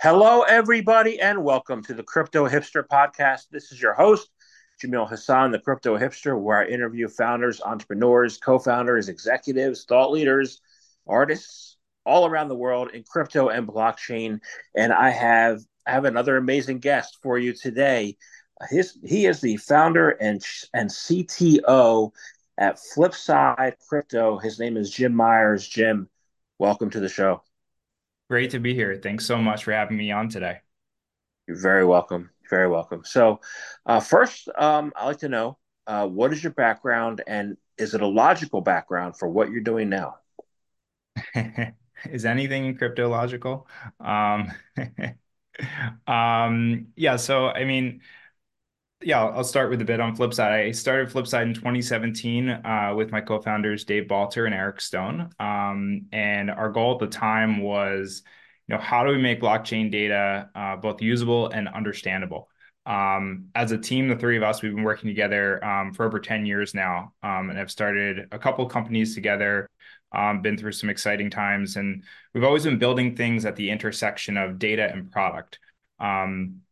Hello, everybody, and welcome to the Crypto Hipster Podcast. This is your host, Jamil Hassan, the Crypto Hipster, where I interview founders, entrepreneurs, co founders, executives, thought leaders, artists all around the world in crypto and blockchain. And I have, I have another amazing guest for you today. His, he is the founder and, and CTO at Flipside Crypto. His name is Jim Myers. Jim, welcome to the show. Great to be here. Thanks so much for having me on today. You're very welcome. Very welcome. So, uh, first, um, I'd like to know uh, what is your background and is it a logical background for what you're doing now? is anything crypto logical? Um, um, yeah. So, I mean, yeah, I'll start with a bit on Flipside. I started Flipside in 2017 uh, with my co-founders Dave Balter and Eric Stone, um, and our goal at the time was, you know, how do we make blockchain data uh, both usable and understandable? Um, as a team, the three of us, we've been working together um, for over 10 years now, um, and have started a couple companies together. Um, been through some exciting times, and we've always been building things at the intersection of data and product. Um,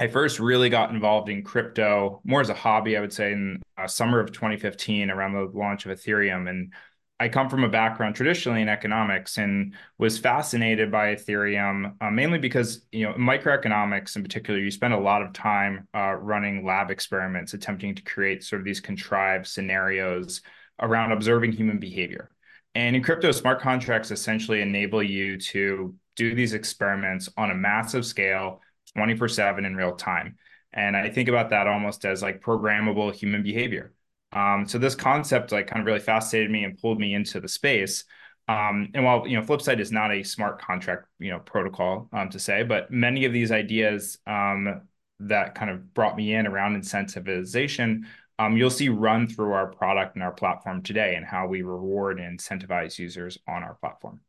I first really got involved in crypto more as a hobby, I would say, in uh, summer of 2015 around the launch of Ethereum. And I come from a background traditionally in economics and was fascinated by Ethereum, uh, mainly because, you know, microeconomics in particular, you spend a lot of time uh, running lab experiments, attempting to create sort of these contrived scenarios around observing human behavior. And in crypto, smart contracts essentially enable you to do these experiments on a massive scale 24 7 in real time. And I think about that almost as like programmable human behavior. Um, so this concept like kind of really fascinated me and pulled me into the space. Um, and while you know, Flipside is not a smart contract you know protocol um, to say, but many of these ideas um, that kind of brought me in around incentivization, um, you'll see run through our product and our platform today, and how we reward and incentivize users on our platform.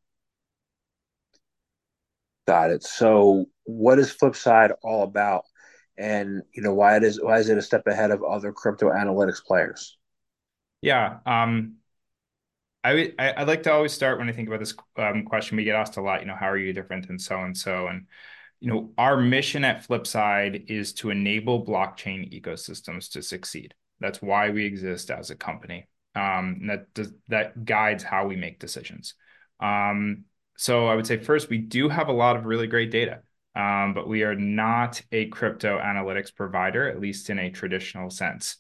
Got it. So, what is Flipside all about, and you know why it is why is it a step ahead of other crypto analytics players? Yeah, um, I, would I like to always start when I think about this um, question. We get asked a lot. You know, how are you different than so and so? And you know, our mission at Flipside is to enable blockchain ecosystems to succeed. That's why we exist as a company. Um, that does, that guides how we make decisions. Um, so I would say first, we do have a lot of really great data, um, but we are not a crypto analytics provider, at least in a traditional sense.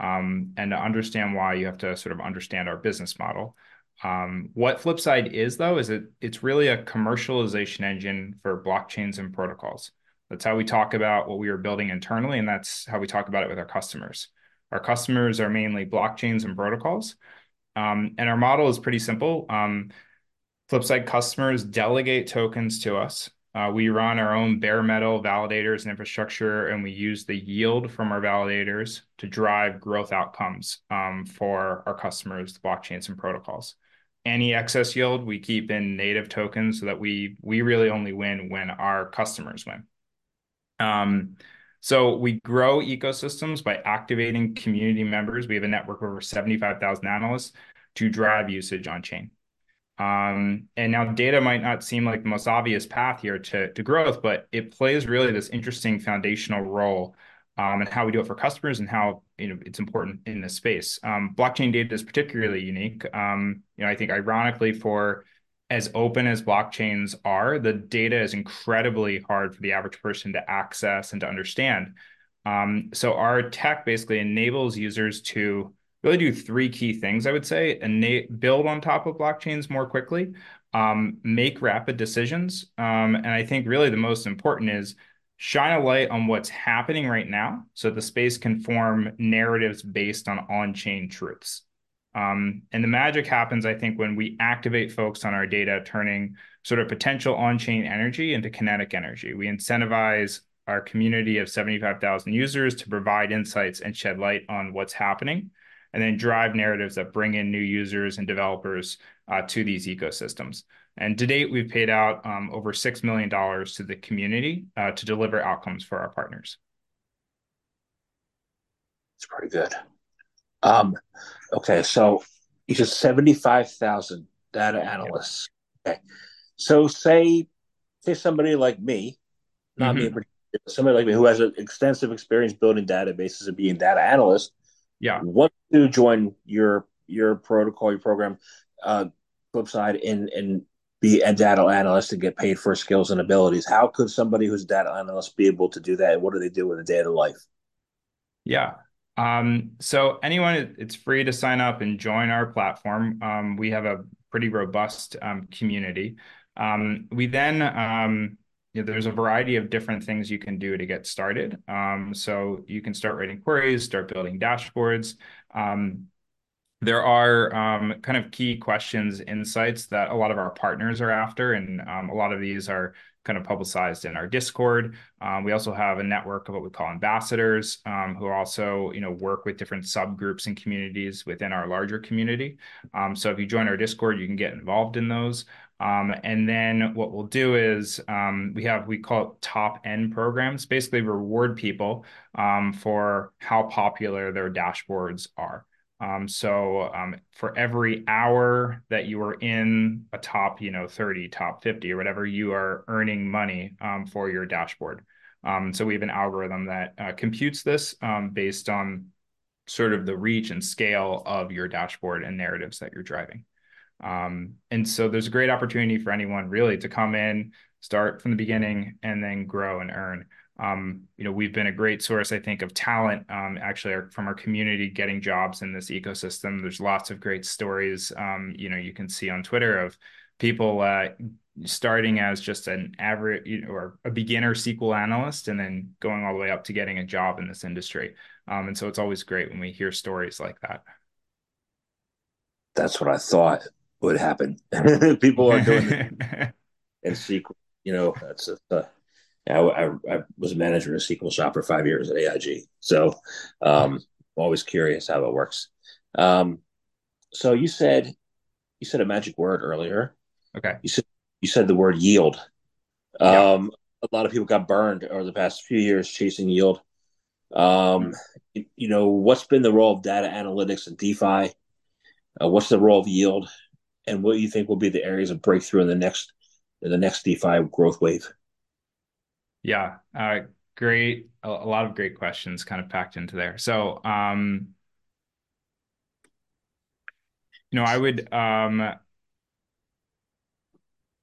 Um, and to understand why, you have to sort of understand our business model. Um, what Flipside is, though, is it it's really a commercialization engine for blockchains and protocols. That's how we talk about what we are building internally, and that's how we talk about it with our customers. Our customers are mainly blockchains and protocols, um, and our model is pretty simple. Flipside customers delegate tokens to us. Uh, we run our own bare metal validators and infrastructure, and we use the yield from our validators to drive growth outcomes um, for our customers, the blockchains and protocols. Any excess yield we keep in native tokens so that we we really only win when our customers win. Um, so we grow ecosystems by activating community members. We have a network of over 75,000 analysts to drive usage on chain. Um, and now data might not seem like the most obvious path here to, to growth, but it plays really this interesting foundational role um, and how we do it for customers and how you know it's important in this space. Um, blockchain data is particularly unique. Um, you know, I think ironically for as open as blockchains are, the data is incredibly hard for the average person to access and to understand. Um, so our tech basically enables users to really do three key things, I would say. and build on top of blockchains more quickly, um, make rapid decisions. Um, and I think really the most important is shine a light on what's happening right now so the space can form narratives based on on-chain truths. Um, and the magic happens, I think, when we activate folks on our data, turning sort of potential on-chain energy into kinetic energy. We incentivize our community of 75,000 users to provide insights and shed light on what's happening and then drive narratives that bring in new users and developers uh, to these ecosystems. And to date, we've paid out um, over $6 million to the community uh, to deliver outcomes for our partners. It's pretty good. Um, okay, so you said 75,000 data analysts. Okay. So say, say somebody like me, not mm-hmm. me, somebody like me who has an extensive experience building databases and being data analyst. Yeah. Want to join your your protocol, your program, uh, Flipside, and and be a data analyst and get paid for skills and abilities. How could somebody who's a data analyst be able to do that? And what do they do with a day to life? Yeah. Um, so anyone, it's free to sign up and join our platform. Um, we have a pretty robust um, community. Um, we then um, you know, there's a variety of different things you can do to get started. Um, so you can start writing queries, start building dashboards. Um, there are um, kind of key questions, insights that a lot of our partners are after, and um, a lot of these are kind of publicized in our Discord. Um, we also have a network of what we call ambassadors, um, who also, you know, work with different subgroups and communities within our larger community. Um, so if you join our Discord, you can get involved in those. Um, and then what we'll do is um, we have we call it top end programs, basically reward people um, for how popular their dashboards are. Um, so um, for every hour that you are in a top, you know, 30, top 50 or whatever, you are earning money um, for your dashboard. so we have an algorithm that uh, computes this based on sort of the reach and scale of your dashboard and narratives that you're driving. Um, and so there's a great opportunity for anyone really to come in, start from the beginning, and then grow and earn. Um, you know, we've been a great source, I think, of talent um, actually from our community getting jobs in this ecosystem. There's lots of great stories, um, you know, you can see on Twitter of people uh, starting as just an average you know, or a beginner SQL analyst and then going all the way up to getting a job in this industry. Um, and so it's always great when we hear stories like that. That's what I thought would happen. People are doing it in SQL. You know, that's a, uh, I, I, I, was a manager in a SQL shop for five years at AIG, so um, I'm always curious how it works. Um, so you said you said a magic word earlier. Okay. You said you said the word yield. Um, yeah. A lot of people got burned over the past few years chasing yield. Um, mm-hmm. you know, what's been the role of data analytics and DeFi? Uh, what's the role of yield? And what you think will be the areas of breakthrough in the next in the next DeFi growth wave? Yeah, uh, great. A, a, lot of great questions kind of packed into there. So, um, you know, I would um,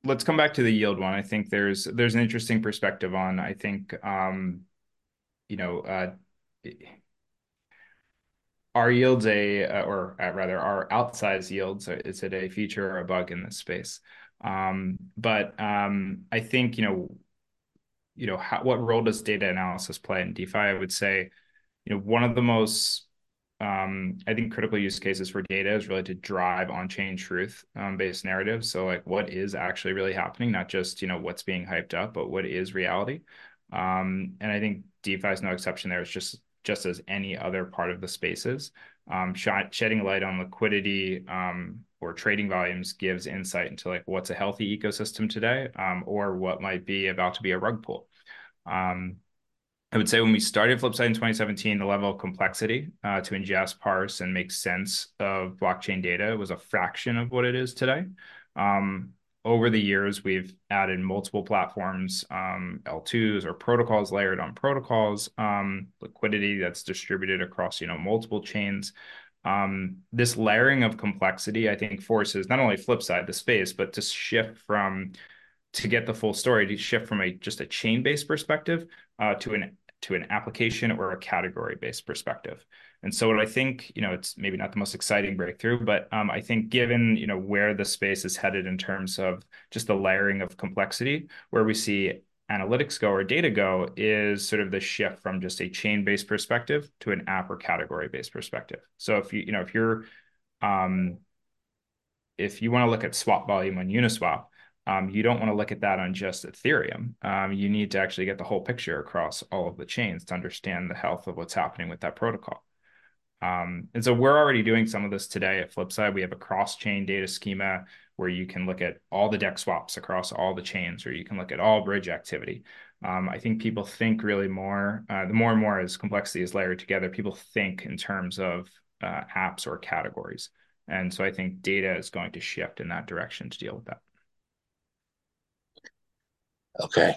let's come back to the yield one. I think there's there's an interesting perspective on. I think um, you know. Uh, are yields a uh, or uh, rather are outsized yields is it a feature or a bug in this space? Um, but um, i think you know you know how, what role does data analysis play in defi? I would say you know one of the most um, i think critical use cases for data is really to drive on-chain truth um, based narratives. So like what is actually really happening? Not just you know what's being hyped up but what is reality? Um, and i think defi is no exception there. It's just just as any other part of the spaces. Um, sh- shedding light on liquidity um, or trading volumes gives insight into like what's a healthy ecosystem today um, or what might be about to be a rug pull. Um, I would say when we started Flipside in 2017, the level of complexity uh, to ingest, parse, and make sense of blockchain data was a fraction of what it is today. Um, over the years, we've added multiple platforms, um, L2s or protocols layered on protocols, um, liquidity that's distributed across, you know, multiple chains. Um, this layering of complexity, I think, forces not only flip side the space, but to shift from to get the full story to shift from a just a chain-based perspective uh, to an to an application or a category-based perspective. And so what I think, you know, it's maybe not the most exciting breakthrough, but um, I think given, you know, where the space is headed in terms of just the layering of complexity, where we see analytics go or data go is sort of the shift from just a chain-based perspective to an app or category-based perspective. So if you, you know, if you're, um, if you want to look at swap volume on Uniswap, um, you don't want to look at that on just Ethereum. Um, you need to actually get the whole picture across all of the chains to understand the health of what's happening with that protocol. Um, and so we're already doing some of this today at Flipside. We have a cross-chain data schema where you can look at all the dex swaps across all the chains, or you can look at all bridge activity. Um, I think people think really more, uh, the more and more as complexity is layered together, people think in terms of uh, apps or categories. And so I think data is going to shift in that direction to deal with that. Okay.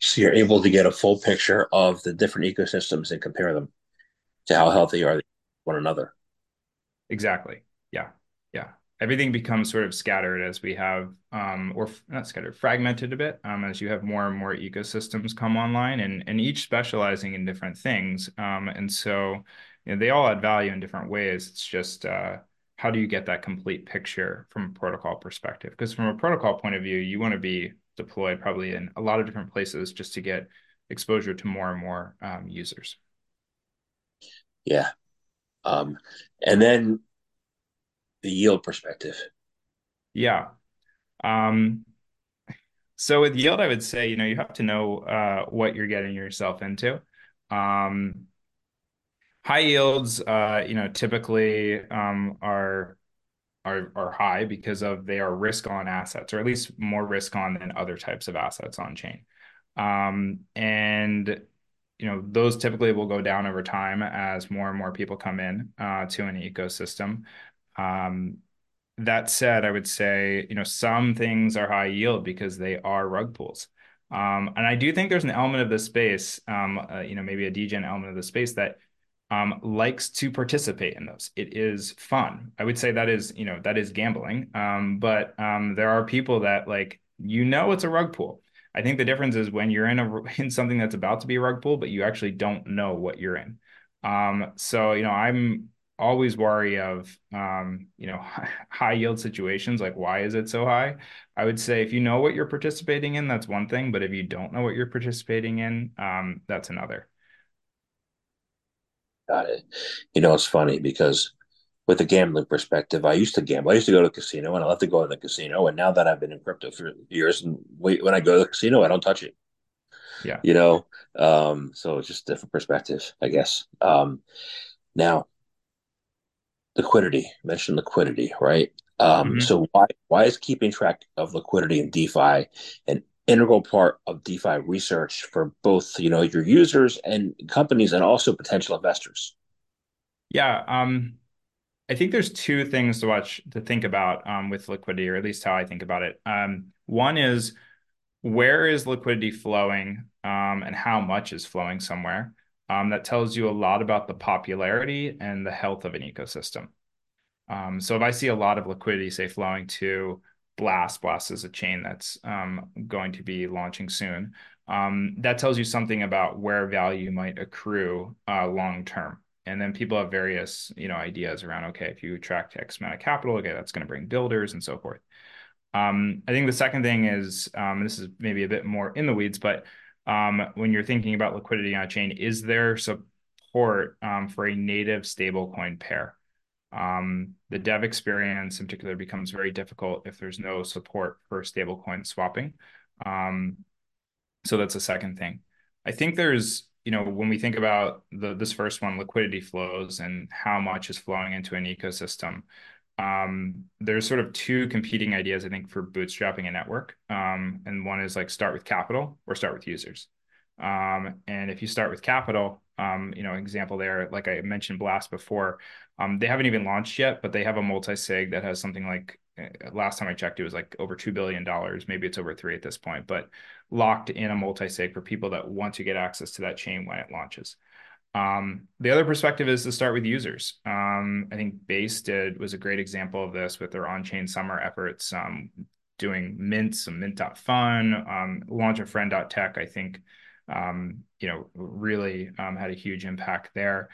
So you're able to get a full picture of the different ecosystems and compare them to how healthy are they one another. Exactly. Yeah. Yeah. Everything becomes sort of scattered as we have, um, or not scattered, fragmented a bit um, as you have more and more ecosystems come online and, and each specializing in different things. Um, and so you know, they all add value in different ways. It's just uh, how do you get that complete picture from a protocol perspective? Because from a protocol point of view, you want to be deployed probably in a lot of different places just to get exposure to more and more um, users. Yeah. Um, and then the yield perspective. Yeah. Um, so with yield, I would say, you know, you have to know uh, what you're getting yourself into. Um, high yields, uh, you know, typically um, are are are high because of they are risk on assets, or at least more risk on than other types of assets on chain. Um, and you know those typically will go down over time as more and more people come in uh, to an ecosystem. Um, that said, I would say you know some things are high yield because they are rug pulls. Um, and I do think there's an element of the space, um, uh, you know, maybe a degen element of the space that um, likes to participate in those. It is fun. I would say that is, you know, that is gambling. Um, but um, there are people that like, you know, it's a rug pull. I think the difference is when you're in a in something that's about to be a rug pull, but you actually don't know what you're in. Um, so you know, I'm always worry of um, you know high yield situations like why is it so high i would say if you know what you're participating in that's one thing but if you don't know what you're participating in um, that's another Got it. You know, it's funny because with a gambling perspective, I used to gamble. I used to go to the casino and I love to go to the casino. And now that I've been in crypto for years and when I go to the casino, I don't touch it. Yeah. You know, um, so it's just different perspective, I guess. Um, now, liquidity, mentioned liquidity, right? Um, mm-hmm. So why why is keeping track of liquidity in DeFi an integral part of DeFi research for both, you know, your users and companies and also potential investors? Yeah, um, I think there's two things to watch to think about um, with liquidity, or at least how I think about it. Um, one is where is liquidity flowing um, and how much is flowing somewhere. Um, that tells you a lot about the popularity and the health of an ecosystem. Um, so if I see a lot of liquidity, say, flowing to Blast. Blast is a chain that's um, going to be launching soon. That tells you something about where value might accrue uh, long term. And then people have various, you know, ideas around. Okay, if you attract X amount of capital, okay, that's going to bring builders and so forth. Um, I think the second thing is um, this is maybe a bit more in the weeds, but um, when you're thinking about liquidity on a chain, is there support um, for a native stablecoin pair? Um, the dev experience in particular becomes very difficult if there's no support for stablecoin swapping. Um, so that's a second thing. I think there's, you know, when we think about the this first one, liquidity flows and how much is flowing into an ecosystem, um, there's sort of two competing ideas, I think, for bootstrapping a network. Um, and one is like start with capital or start with users. Um, and if you start with capital, um, you know, example there, like I mentioned Blast before, um, they haven't even launched yet, but they have a multi-sig that has something like last time I checked, it was like over $2 billion. Maybe it's over three at this point, but locked in a multi-sig for people that want to get access to that chain when it launches. Um, the other perspective is to start with users. Um, I think Base did was a great example of this with their on-chain summer efforts, um, doing Mint, some Mint.fun, um, launch of Friend.tech. I think um, you know, really um, had a huge impact there.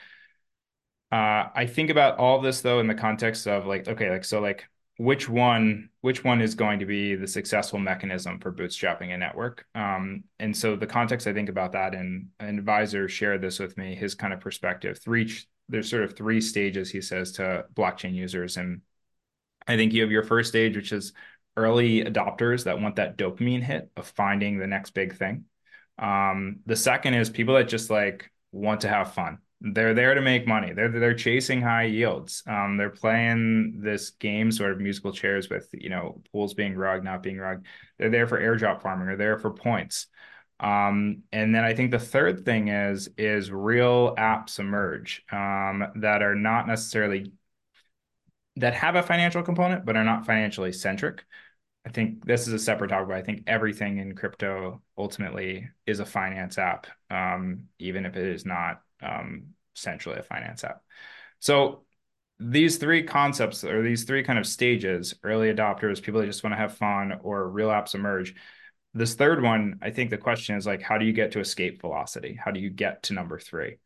Uh, I think about all this though in the context of like, okay, like so like which one which one is going to be the successful mechanism for bootstrapping a network? Um, and so the context i think about that and an advisor shared this with me his kind of perspective three there's sort of three stages he says to blockchain users. And i think you have your first stage which is early adopters that want that dopamine hit of finding the next big thing. Um, the second is people that just like want to have fun. They're there to make money. They're they're chasing high yields. Um, they're playing this game, sort of musical chairs with you know pools being rugged, not being rugged. They're there for airdrop farming. They're there for points. Um, and then I think the third thing is is real apps emerge um, that are not necessarily that have a financial component, but are not financially centric. I think this is a separate topic, but I think everything in crypto ultimately is a finance app, um, even if it is not um, essentially a finance app. So these three concepts or these three kind of stages, early adopters, people that just want to have fun, or real apps emerge. This third one, I think the question is like, how do you get to escape velocity? How do you get to number three?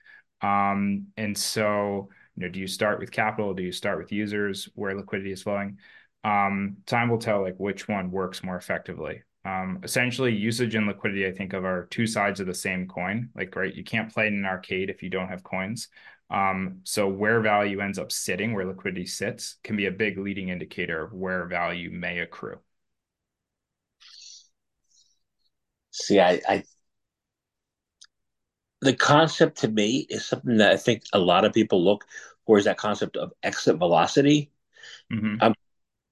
Um, and so, you know, do you start with capital? Do you start with users where liquidity is flowing? Um, time will tell like which one works more effectively. Um, essentially, usage and liquidity, I think, of are two sides of the same coin. Like, right, you can't play in an arcade if you don't have coins. Um, so where value ends up sitting, where liquidity sits, can be a big leading indicator of where value may accrue. See, I, I the concept to me is something that I think a lot of people look for is that concept of exit velocity. Mm-hmm. I'm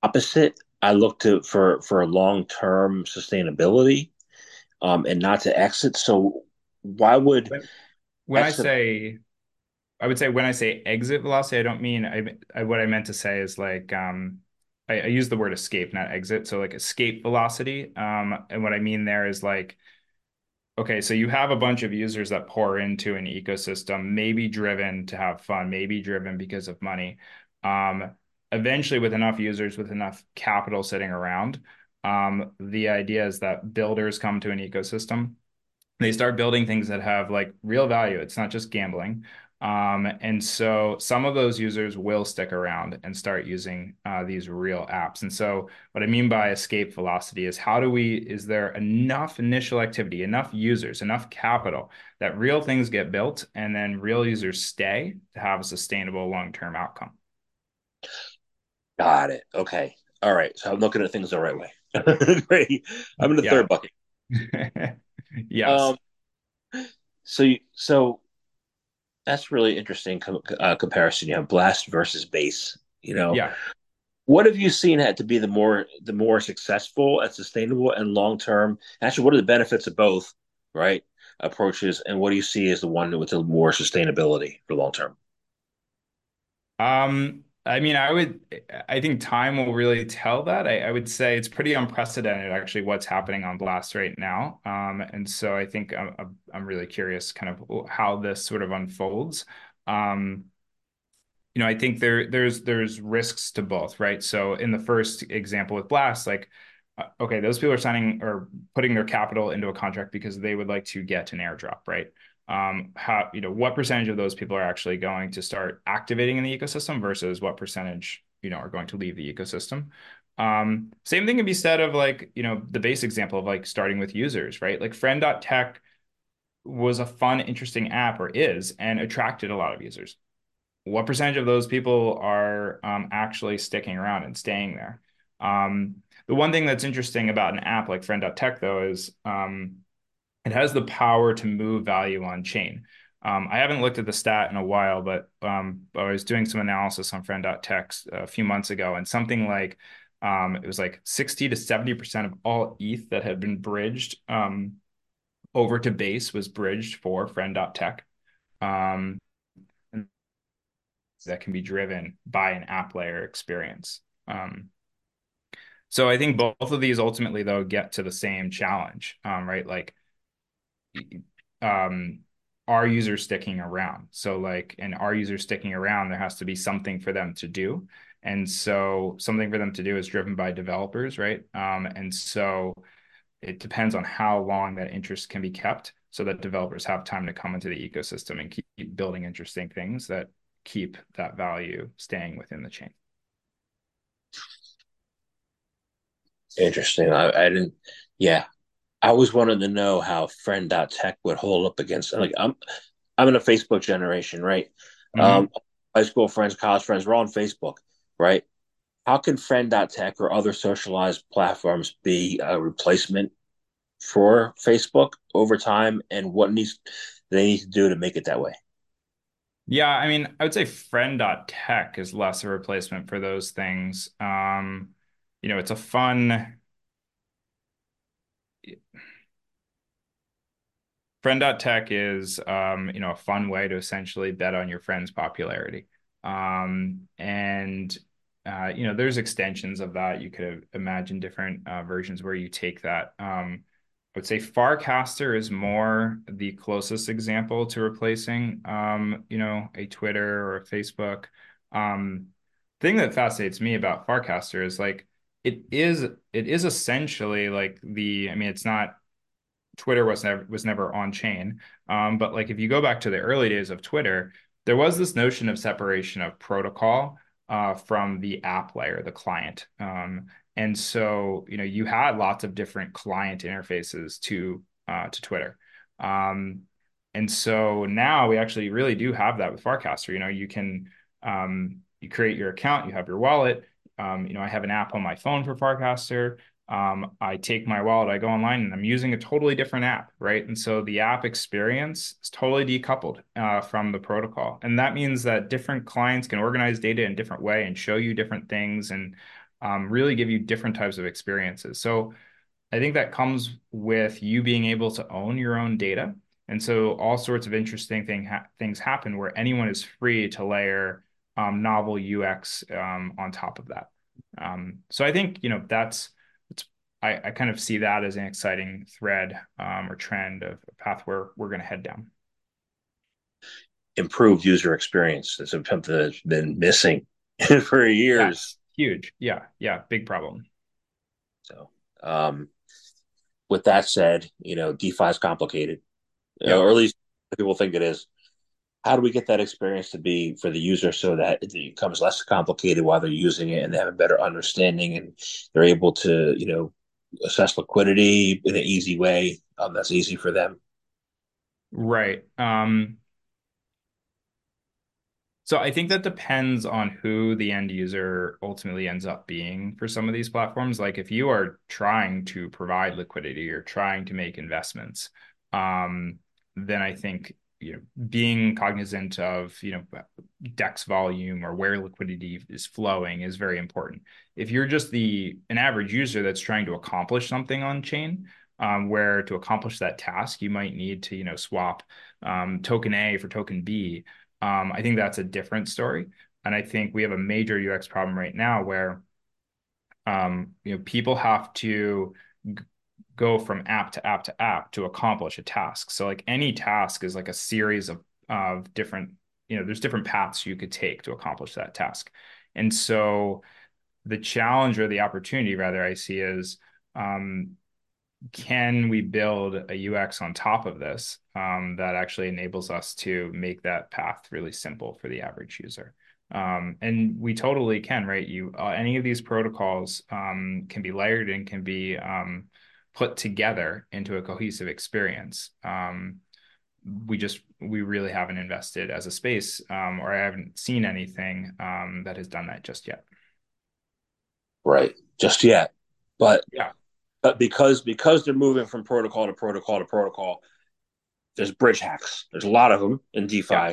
opposite. I look to for for long term sustainability, um, and not to exit. So why would when, when exit- I say I would say when I say exit velocity, I don't mean I, I what I meant to say is like um I, I use the word escape, not exit. So like escape velocity. Um, and what I mean there is like okay, so you have a bunch of users that pour into an ecosystem, maybe driven to have fun, maybe driven because of money. Um, eventually, with enough users, with enough capital sitting around, um, the idea is that builders come to an ecosystem. They start building things that have like real value. It's not just gambling. Um, and so some of those users will stick around and start using uh, these real apps. And so what I mean by escape velocity is how do we, is there enough initial activity, enough users, enough capital that real things get built and then real users stay to have a sustainable long-term outcome? Got it. Okay. All right. So I'm looking at things the right way. Great. I'm in the yeah. third bucket. yes. Um, so, so that's really interesting com- uh, comparison. You have blast versus base. You know, yeah. What have you seen had to be the more the more successful and sustainable and long term? Actually, what are the benefits of both? Right approaches, and what do you see as the one with the more sustainability for long term? Um, I mean, I would, I think time will really tell that. I, I, would say it's pretty unprecedented, actually, what's happening on Blast right now. Um, and so I think I'm, I'm really curious, kind of how this sort of unfolds. Um, you know, I think there there's there's risks to both, right? So in the first example with Blast, like, uh, okay, those people are signing or putting their capital into a contract because they would like to get an airdrop, right? Um, how you know what percentage of those people are actually going to start activating in the ecosystem versus what percentage you know are going to leave the ecosystem. Um, same thing can be said of like you know the base example of like starting with users right? Like friend.tech was a fun interesting app or is and attracted a lot of users. What percentage of those people are um, actually sticking around and staying there? Um, the one thing that's interesting about an app like friend.tech though is um, it has the power to move value on chain. Um, I haven't looked at the stat in a while, but um, I was doing some analysis on friend.tech a few months ago, and something like um, it was like 60 to 70% of all ETH that had been bridged um, over to base was bridged for friend.tech. Um, that can be driven by an app layer experience. Um, so I think both of these ultimately, though, get to the same challenge, right? Like um, are users sticking around? So like, and are users sticking around? There has to be something for them to do. And so something for them to do is driven by developers, right? Um, and so it depends on how long that interest can be kept so that developers have time to come into the ecosystem and keep building interesting things that keep that value staying within the chain. Interesting. I, I didn't, yeah, I always wanted to know how friend.tech would hold up against like I'm I'm in a Facebook generation, right? Mm-hmm. Um, high school friends, college friends, we're all on Facebook, right? How can friend.tech or other socialized platforms be a replacement for Facebook over time and what needs they need to do to make it that way? Yeah, I mean, I would say friend.tech is less a replacement for those things. Um, you know, it's a fun friend.tech is um, you know a fun way to essentially bet on your friend's popularity um, and uh, you know, there's extensions of that. You could imagine different uh, versions where you take that. Um, I would say Farcaster is more the closest example to replacing, um, you know, a Twitter or a Facebook. Um, thing that fascinates me about Farcaster is like it is it is essentially like the I mean it's not Twitter was never was never on chain, um, but like if you go back to the early days of Twitter, there was this notion of separation of protocol uh, from the app layer, the client. Um, and so, you know, you had lots of different client interfaces to uh, to Twitter. Um, and so now we actually really do have that with Farcaster. You know, you can um, you create your account, you have your wallet. Um, you know, I have an app on my phone for Farcaster. Um, I take my wallet, I go online, and I'm using a totally different app, right? And so the app experience is totally decoupled uh, from the protocol, and that means that different clients can organize data in different way and show you different things and um, really give you different types of experiences. So I think that comes with you being able to own your own data, and so all sorts of interesting thing ha- things happen where anyone is free to layer um, novel UX um, on top of that. Um, so I think you know that's I, I kind of see that as an exciting thread um, or trend of a path where we're going to head down. Improved user experience is something that's been missing for years. Yeah, huge. Yeah. Yeah. Big problem. So, um, with that said, you know, DeFi is complicated, yeah. or at least people think it is. How do we get that experience to be for the user so that it becomes less complicated while they're using it and they have a better understanding and they're able to, you know, assess liquidity in an easy way um, that's easy for them. Right. Um, so I think that depends on who the end user ultimately ends up being for some of these platforms. Like if you are trying to provide liquidity or trying to make investments, um, then I think you know being cognizant of you know dex volume or where liquidity is flowing is very important. If you're just the an average user that's trying to accomplish something on chain um, where to accomplish that task you might need to you know swap um, token a for token b. Um, i think that's a different story. And i think we have a major ux problem right now where um, you know people have to go from app to app to app to accomplish a task. So like any task is like a series of of different, you know, there's different paths you could take to accomplish that task. And so the challenge or the opportunity rather I see is um, can we build a UX on top of this um, that actually enables us to make that path really simple for the average user? Um, and we totally can, right? You uh, any of these protocols um, can be layered and can be um, put together into a cohesive experience. Um, we just we really haven't invested as a space, um, or I haven't seen anything um, that has done that just yet. Right, just yet, but yeah, but because because they're moving from protocol to protocol to protocol, there's bridge hacks. There's a lot of them in DeFi. Yeah.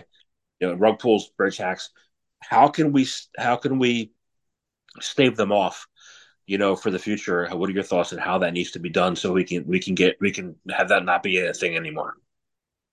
You know, rug pulls, bridge hacks. How can we how can we stave them off you know, for the future? What are your thoughts on how that needs to be done so we can we can get we can have that not be a thing anymore?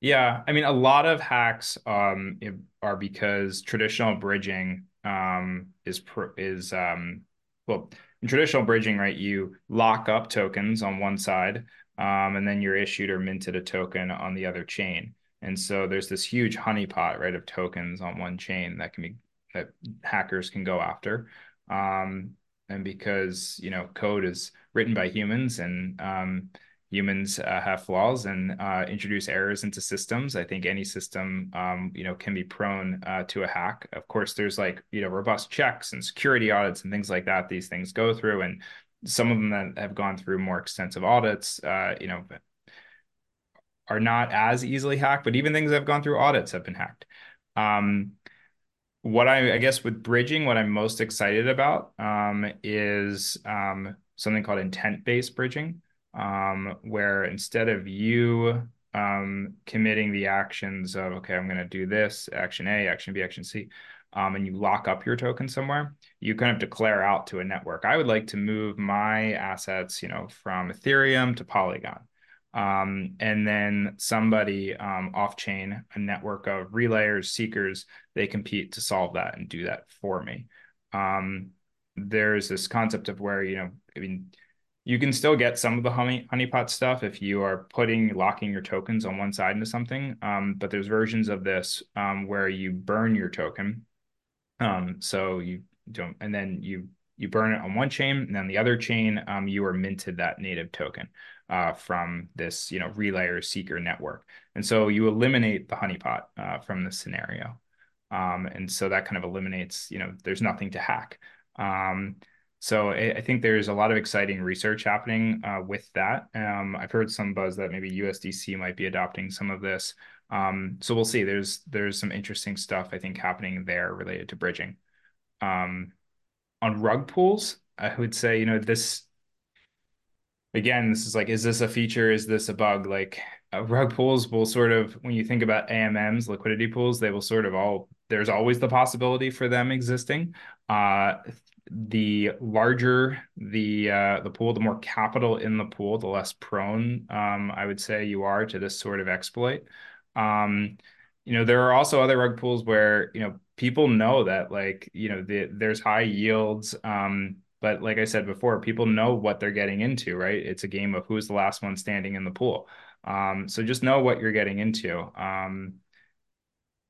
Yeah, I mean, a lot of hacks um, are because traditional bridging um, is is um, well, in traditional bridging, right? You lock up tokens on one side, um, and then you're issued or minted a token on the other chain. And so there's this huge honeypot, right, of tokens on one chain that can be that hackers can go after. Um, and because you know code is written by humans and um, humans uh, have flaws and uh, introduce errors into systems i think any system um, you know can be prone uh, to a hack. Of course there's like you know robust checks and security audits and things like that these things go through. And some of them that have gone through more extensive audits uh, you know are not as easily hacked but even things that have gone through audits have been hacked. Um, what I, I guess with bridging, what I'm most excited about um, is um, something called intent-based bridging, um, where instead of you um, committing the actions of, okay, I'm going to do this, action A, action B, action C, um, and you lock up your token somewhere, you kind of declare out to a network, I would like to move my assets, you know, from Ethereum to Polygon. Um, and then somebody um, off chain, a network of relayers, seekers, they compete to solve that and do that for me. Um, there's this concept of where, you know, I mean, you can still get some of the honey honeypot stuff if you are putting locking your tokens on one side into something. Um, but there's versions of this um, where you burn your token. Um, so you don't, and then you you burn it on one chain, and then the other chain, you are minted that native token uh, from this, you know, relay or seeker network. And so you eliminate the honeypot uh, from this scenario. Um, and so that kind of eliminates, you know, there's nothing to hack. Um, so I, I, think there's a lot of exciting research happening uh, with that. Um, I've heard some buzz that maybe USDC might be adopting some of this. Um, so we'll see. There's there's some interesting stuff I think happening there related to bridging. Um, on rug pulls, I would say you know this again, this is like, is this a feature? Is this a bug? Like uh, rug pulls will sort of, when you think about AMMs, liquidity pools, they will sort of all, there's always the possibility for them existing. Uh, the larger the uh, the pool, the more capital in the pool, the less prone um, I would say you are to this sort of exploit. Um, you know, there are also other rug pulls where you know people know that like you know the, there's high yields. Um, but like I said before, people know what they're getting into, right? It's a game of who's the last one standing in the pool. Um, so just know what you're getting into. Um,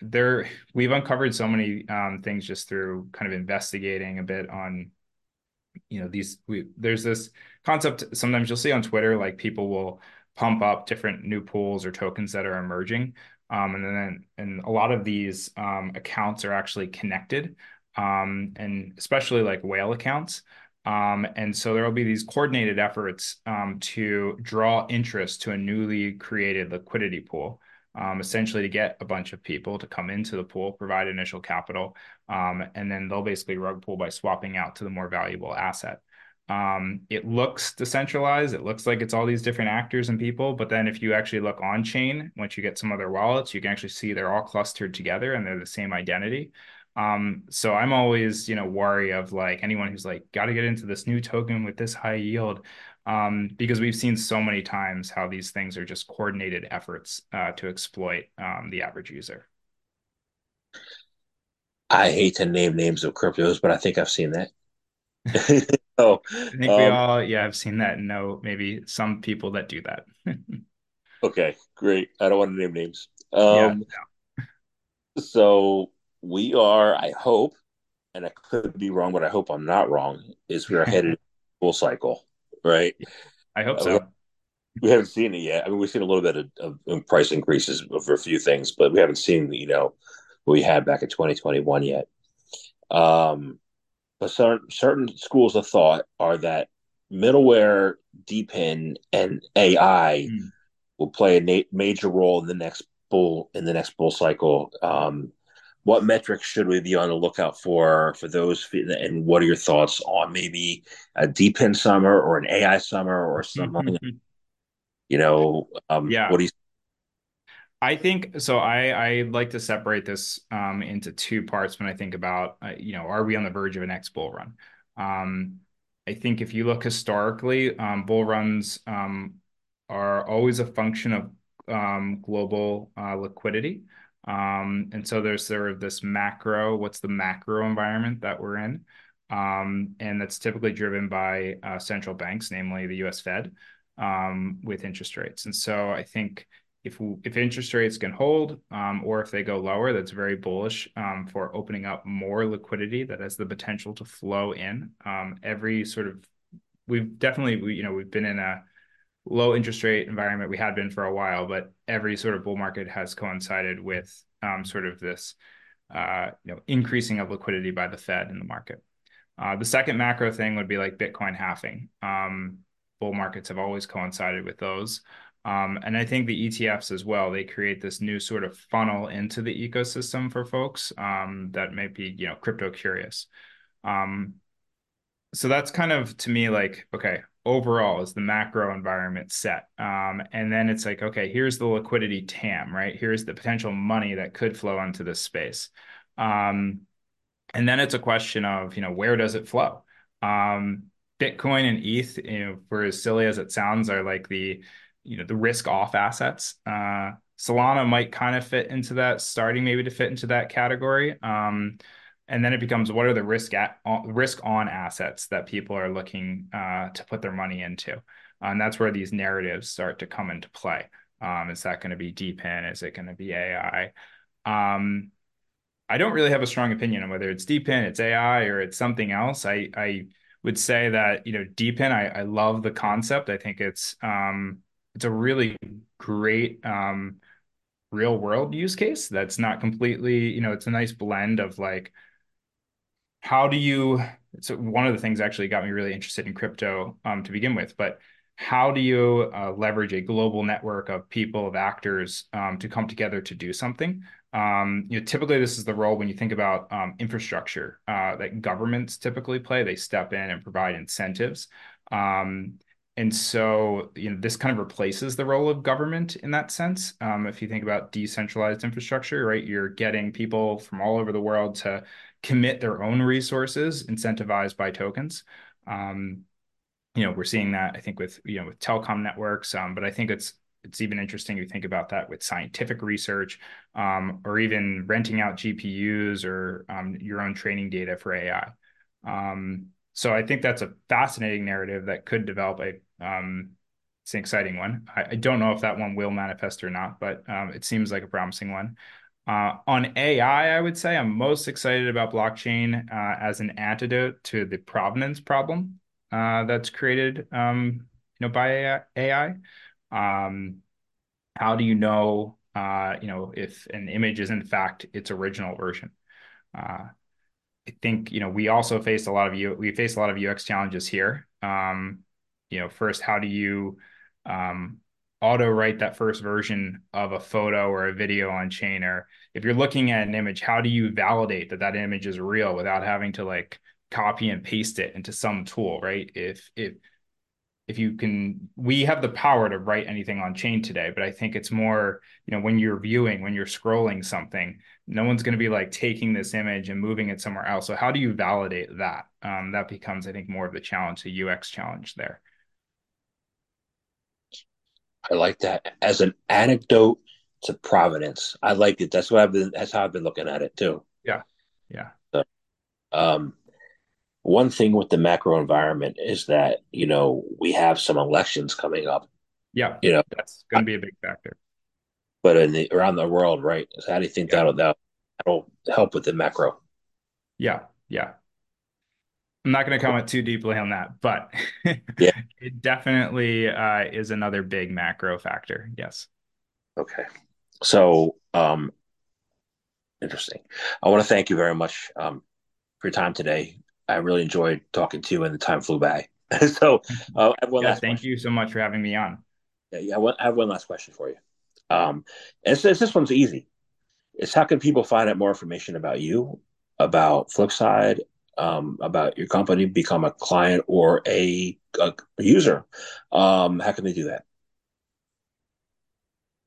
there, we've uncovered so many um, things just through kind of investigating a bit on, you know, these. We there's this concept sometimes you'll see on Twitter, like people will pump up different new pools or tokens that are emerging. Um, and then and a lot of these um, accounts are actually connected, um, and especially like whale accounts. Um, and so there will be these coordinated efforts um, to draw interest to a newly created liquidity pool, um, essentially to get a bunch of people to come into the pool, provide initial capital, um, and then they'll basically rug pull by swapping out to the more valuable asset. Um, it looks decentralized. It looks like it's all these different actors and people. But then if you actually look on chain, once you get some other wallets, you can actually see they're all clustered together and they're the same identity. Um, so I'm always, you know, wary of like anyone who's like, got to get into this new token with this high yield. Um, because we've seen so many times how these things are just coordinated efforts uh, to exploit um, the average user. I hate to name names of cryptos, but I think I've seen that. oh, I think um, we all, yeah, I've seen that. know maybe some people that do that. okay, great. I don't want to name names. Um, yeah, no. so we are, I hope, and I could be wrong, but I hope I'm not wrong, is we're headed full cycle, right? I hope uh, so. We haven't seen it yet. I mean, we've seen a little bit of, of price increases for a few things, but we haven't seen, you know, what we had back in 2021 yet. Um, but certain, certain schools of thought are that middleware, DePIN, and AI mm. will play a na- major role in the next bull in the next bull cycle. Um, what metrics should we be on the lookout for for those and what are your thoughts on maybe a DePIN summer or an ai summer or something you know um, yeah what do you I think so. I I like to separate this um, into two parts when I think about uh, you know are we on the verge of an next bull run? Um, I think if you look historically, um, bull runs um, are always a function of um, global uh, liquidity. Um, and so there's sort of this macro, what's the macro environment that we're in? Um, and that's typically driven by uh, central banks, namely the US Fed, um, with interest rates. And so I think if if interest rates can hold um, or if they go lower, that's very bullish um, for opening up more liquidity that has the potential to flow in. Um, every sort of we've definitely we, you know we've been in a low interest rate environment we had been for a while, but every sort of bull market has coincided with um, sort of this uh, you know increasing of liquidity by the Fed in the market. Uh, the second macro thing would be like Bitcoin halving. Um, bull markets have always coincided with those. Um, and I think the ETFs as well, they create this new sort of funnel into the ecosystem for folks um, that may be, you know, crypto curious. Um, so that's kind of to me like, okay, overall is the macro environment set. Um, and then it's like okay here's the liquidity tam right? Here's the potential money that could flow into this space. Um, and then it's a question of you know where does it flow? Um, bitcoin and eth you know for as silly as it sounds are like the you know the risk off assets. Uh, solana might kind of fit into that starting maybe to fit into that category. Um, and then it becomes what are the risk at risk on assets that people are looking uh, to put their money into, and that's where these narratives start to come into play. Um, is that going to be DePIN? Is it going to be AI? Um, I don't really have a strong opinion on whether it's DePIN, it's AI, or it's something else. I I would say that you know DePIN. I, I love the concept. I think it's um, it's a really great um, real world use case. That's not completely you know it's a nice blend of like how do you so one of the things actually got me really interested in crypto um, to begin with but how do you uh, leverage a global network of people of actors um, to come together to do something? Um, you know typically this is the role when you think about um, infrastructure uh, that governments typically play. They step in and provide incentives. Um, and so you know this kind of replaces the role of government in that sense. Um, if you think about decentralized infrastructure right you're getting people from all over the world to commit their own resources incentivized by tokens um, you know, we're seeing that I think with you know with telecom networks, um, but I think it's it's even interesting to think about that with scientific research, um, or even renting out GPUs or um, your own training data for AI. Um, so I think that's a fascinating narrative that could develop a um, it's an exciting one. I, I, don't know if that one will manifest or not, but it seems like a promising one. Uh, on AI, I would say I'm most excited about blockchain uh, as an antidote to the provenance problem uh, that's created, um, you know, by AI. Um, how do you know, uh, you know, if an image is in fact its original version? Uh, I think you know we also face a lot of U we face a lot of UX challenges here. Um, you know, first, how do you um, auto write that first version of a photo or a video on chain? Or if you're looking at an image, how do you validate that that image is real without having to like copy and paste it into some tool, right? If if if you can we have the power to write anything on chain today but i think it's more you know when you're viewing when you're scrolling something no one's going to be like taking this image and moving it somewhere else so how do you validate that um, that becomes i think more of the challenge the ux challenge there i like that as an anecdote to providence i like it that's what i've been that's how i've been looking at it too yeah yeah so, um one thing with the macro environment is that you know we have some elections coming up. Yeah, you know that's going to be a big factor. But in the around the world, right? So how do you think yeah. that'll that'll help with the macro? Yeah, yeah. I'm not going to comment too deeply on that, but yeah, it definitely uh, is another big macro factor. Yes. Okay. So, um, interesting. I want to thank you very much um, for your time today. I really enjoyed talking to you, and the time flew by. so, uh, I have one yeah, thank question. you so much for having me on. Yeah, yeah. I have one last question for you. Um, and this one's easy. It's how can people find out more information about you, about Flipside, um, about your company, become a client or a, a user? Um, how can they do that?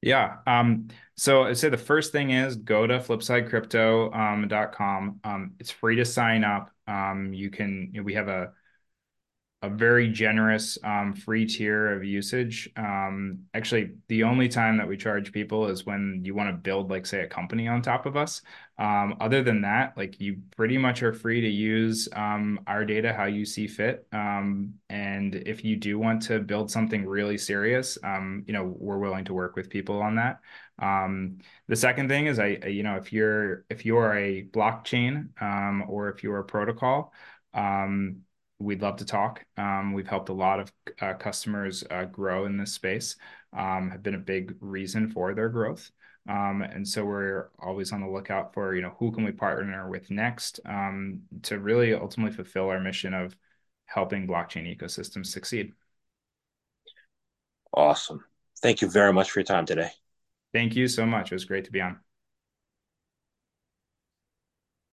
Yeah. Um, so I'd say the first thing is go to flipsidecrypto.com. Um, um, it's free to sign up. Um, you can, you know, we have a a very generous um, free tier of usage. Um, actually, the only time that we charge people is when you want to build, like, say, a company on top of us. Um, other than that, like, you pretty much are free to use um, our data how you see fit. Um, and if you do want to build something really serious, um, you know, we're willing to work with people on that. the second thing is, I, you know, if you're if you're a blockchain or if you're a protocol. Um, we'd love to talk. Um, we've helped a lot of uh, customers uh, grow in this space, um, have been a big reason for their growth. Um, and so we're always on the lookout for, you know, who can we partner with next um, to really ultimately fulfill our mission of helping blockchain ecosystems succeed. Awesome. Thank you very much for your time today. Thank you so much. It was great to be on.